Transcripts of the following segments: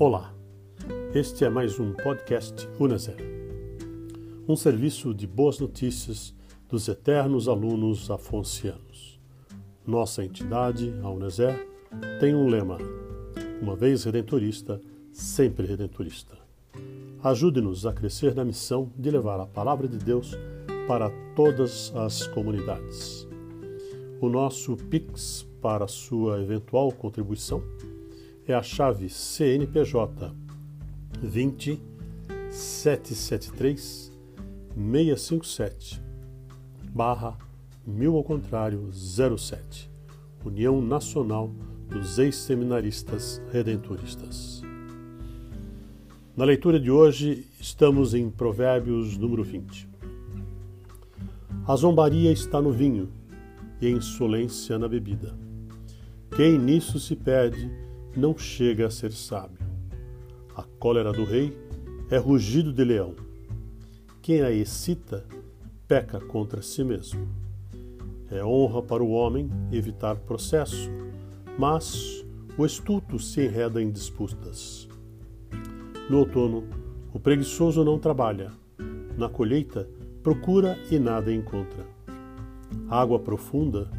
Olá, este é mais um podcast Unazer, um serviço de boas notícias dos eternos alunos afoncianos. Nossa entidade, a Unazer, tem um lema: uma vez redentorista, sempre redentorista. Ajude-nos a crescer na missão de levar a palavra de Deus para todas as comunidades. O nosso Pix para sua eventual contribuição é a chave CNPJ 20 773 657 barra mil ao contrário 07 União Nacional dos Ex-Seminaristas Redentoristas. Na leitura de hoje estamos em Provérbios número 20. A zombaria está no vinho e a insolência na bebida. Quem nisso se perde não chega a ser sábio. A cólera do rei é rugido de leão. Quem a excita peca contra si mesmo. É honra para o homem evitar processo, mas o estulto se enreda em disputas. No outono, o preguiçoso não trabalha. Na colheita, procura e nada encontra. Água profunda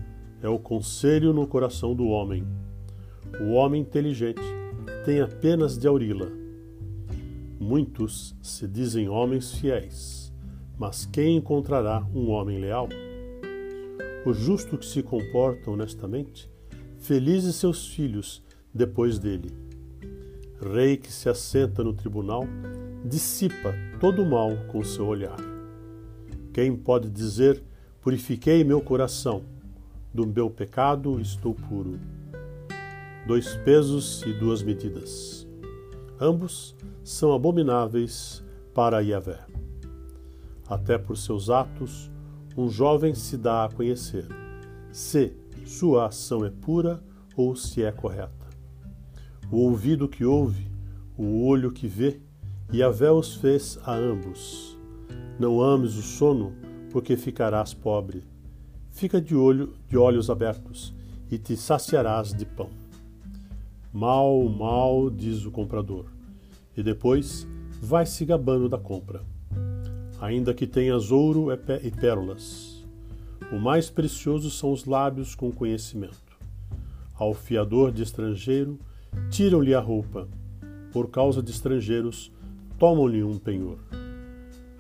é o conselho no coração do homem o homem inteligente tem apenas de aurila. Muitos se dizem homens fiéis, mas quem encontrará um homem leal? O justo que se comporta honestamente, felizes seus filhos depois dele. Rei que se assenta no tribunal, dissipa todo o mal com seu olhar. Quem pode dizer: Purifiquei meu coração, do meu pecado estou puro? Dois pesos e duas medidas. Ambos são abomináveis para Yahvé. Até por seus atos, um jovem se dá a conhecer, se sua ação é pura ou se é correta. O ouvido que ouve, o olho que vê, Yahvé os fez a ambos. Não ames o sono, porque ficarás pobre. Fica de olho, de olhos abertos, e te saciarás de pão. Mal, mal, diz o comprador, e depois vai se gabando da compra. Ainda que tenhas ouro e pérolas, o mais precioso são os lábios com conhecimento. Ao fiador de estrangeiro, tiram-lhe a roupa, por causa de estrangeiros, tomam-lhe um penhor.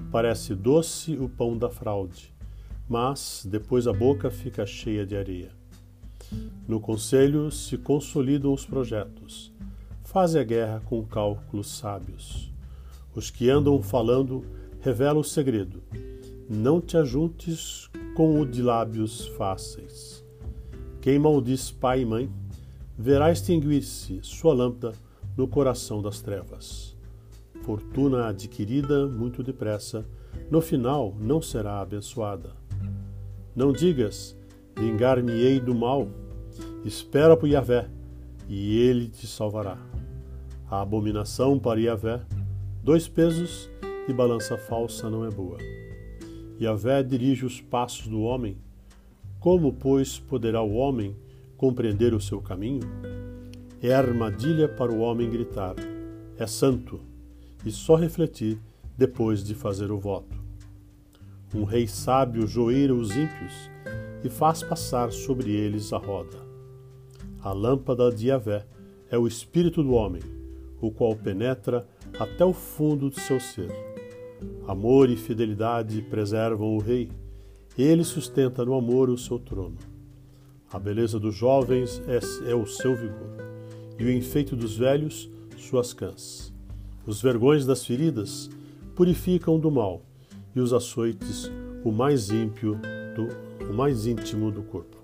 Parece doce o pão da fraude, mas depois a boca fica cheia de areia. No conselho se consolidam os projetos. Faze a guerra com cálculos sábios. Os que andam falando revelam o segredo. Não te ajuntes com o de lábios fáceis. Quem maldiz pai e mãe, verá extinguir-se sua lâmpada no coração das trevas. Fortuna adquirida muito depressa, no final não será abençoada. Não digas, vingar-me-ei do mal, Espera por Yahvé, e ele te salvará. A abominação para Yahvé, dois pesos e balança falsa não é boa. Yahvé dirige os passos do homem. Como, pois, poderá o homem compreender o seu caminho? É armadilha para o homem gritar: É santo, e só refletir depois de fazer o voto. Um rei sábio joeira os ímpios e faz passar sobre eles a roda. A lâmpada de Yahvé é o espírito do homem, o qual penetra até o fundo do seu ser. Amor e fidelidade preservam o rei, ele sustenta no amor o seu trono. A beleza dos jovens é, é o seu vigor, e o enfeite dos velhos, suas cãs. Os vergões das feridas purificam do mal, e os açoites o mais ímpio do, o mais íntimo do corpo.